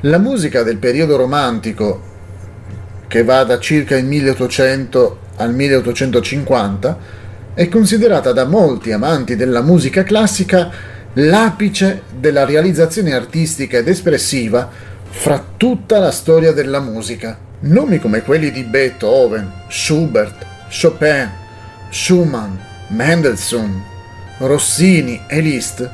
La musica del periodo romantico, che va da circa il 1800 al 1850, è considerata da molti amanti della musica classica l'apice della realizzazione artistica ed espressiva fra tutta la storia della musica. Nomi come quelli di Beethoven, Schubert, Chopin, Schumann, Mendelssohn, Rossini e Liszt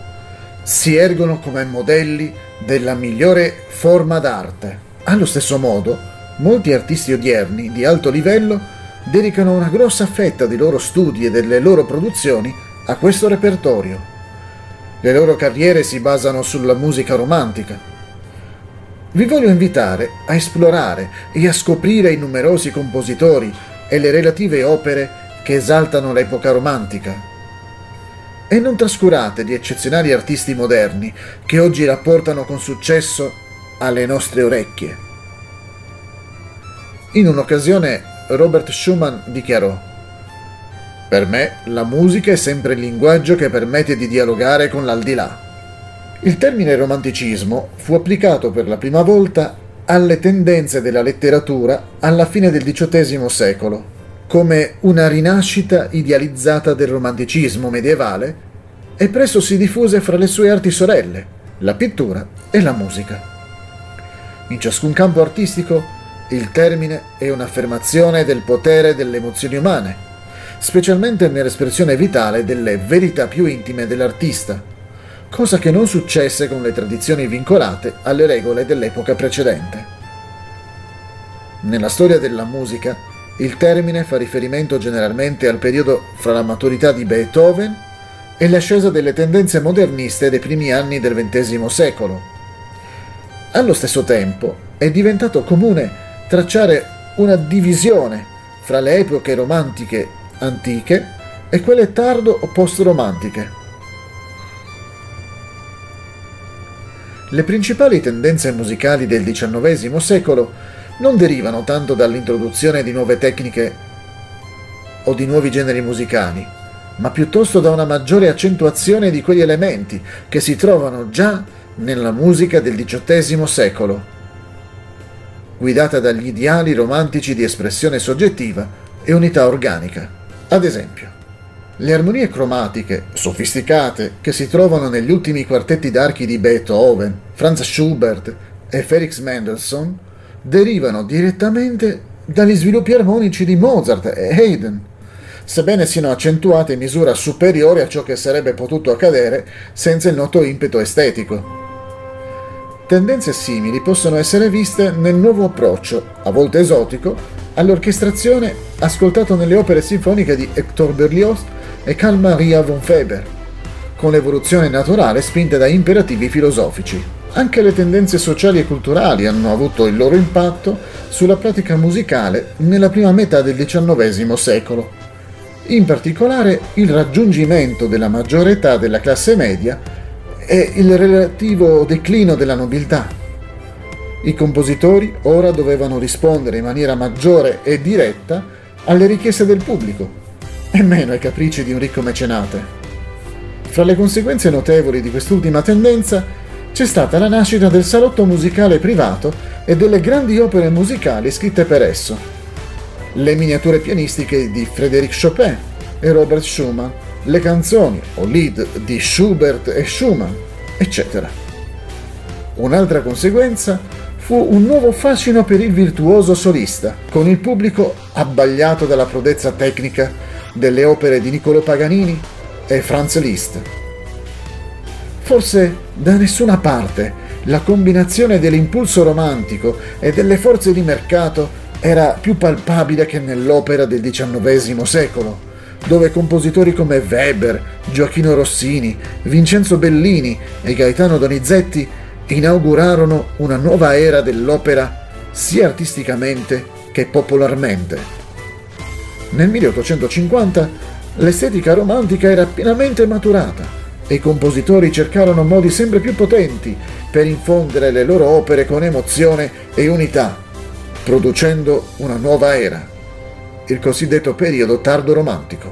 si ergono come modelli della migliore forma d'arte. Allo stesso modo, molti artisti odierni di alto livello dedicano una grossa fetta dei loro studi e delle loro produzioni a questo repertorio. Le loro carriere si basano sulla musica romantica. Vi voglio invitare a esplorare e a scoprire i numerosi compositori e le relative opere che esaltano l'epoca romantica e non trascurate di eccezionali artisti moderni che oggi rapportano con successo alle nostre orecchie. In un'occasione Robert Schumann dichiarò Per me la musica è sempre il linguaggio che permette di dialogare con l'aldilà. Il termine romanticismo fu applicato per la prima volta alle tendenze della letteratura alla fine del XVIII secolo come una rinascita idealizzata del romanticismo medievale e presto si diffuse fra le sue arti sorelle, la pittura e la musica. In ciascun campo artistico il termine è un'affermazione del potere delle emozioni umane, specialmente nell'espressione vitale delle verità più intime dell'artista, cosa che non successe con le tradizioni vincolate alle regole dell'epoca precedente. Nella storia della musica, il termine fa riferimento generalmente al periodo fra la maturità di Beethoven e l'ascesa delle tendenze moderniste dei primi anni del XX secolo. Allo stesso tempo è diventato comune tracciare una divisione fra le epoche romantiche antiche e quelle tardo o post-romantiche. Le principali tendenze musicali del XIX secolo non derivano tanto dall'introduzione di nuove tecniche o di nuovi generi musicali, ma piuttosto da una maggiore accentuazione di quegli elementi che si trovano già nella musica del XVIII secolo, guidata dagli ideali romantici di espressione soggettiva e unità organica. Ad esempio, le armonie cromatiche sofisticate che si trovano negli ultimi quartetti d'archi di Beethoven, Franz Schubert e Felix Mendelssohn derivano direttamente dagli sviluppi armonici di Mozart e Haydn, sebbene siano accentuate in misura superiore a ciò che sarebbe potuto accadere senza il noto impeto estetico. Tendenze simili possono essere viste nel nuovo approccio, a volte esotico, all'orchestrazione ascoltato nelle opere sinfoniche di Hector Berlioz e Carl Maria von Weber, con l'evoluzione naturale spinta da imperativi filosofici. Anche le tendenze sociali e culturali hanno avuto il loro impatto sulla pratica musicale nella prima metà del XIX secolo. In particolare il raggiungimento della maggiore età della classe media e il relativo declino della nobiltà. I compositori ora dovevano rispondere in maniera maggiore e diretta alle richieste del pubblico e meno ai capricci di un ricco mecenate. Fra le conseguenze notevoli di quest'ultima tendenza c'è stata la nascita del salotto musicale privato e delle grandi opere musicali scritte per esso. Le miniature pianistiche di Frédéric Chopin e Robert Schumann, le canzoni o lead di Schubert e Schumann, eccetera. Un'altra conseguenza fu un nuovo fascino per il virtuoso solista, con il pubblico abbagliato dalla prodezza tecnica delle opere di Niccolo Paganini e Franz Liszt. Forse da nessuna parte la combinazione dell'impulso romantico e delle forze di mercato era più palpabile che nell'opera del XIX secolo, dove compositori come Weber, Gioacchino Rossini, Vincenzo Bellini e Gaetano Donizetti inaugurarono una nuova era dell'opera sia artisticamente che popolarmente. Nel 1850 l'estetica romantica era pienamente maturata e i compositori cercarono modi sempre più potenti per infondere le loro opere con emozione e unità, producendo una nuova era, il cosiddetto periodo tardo romantico.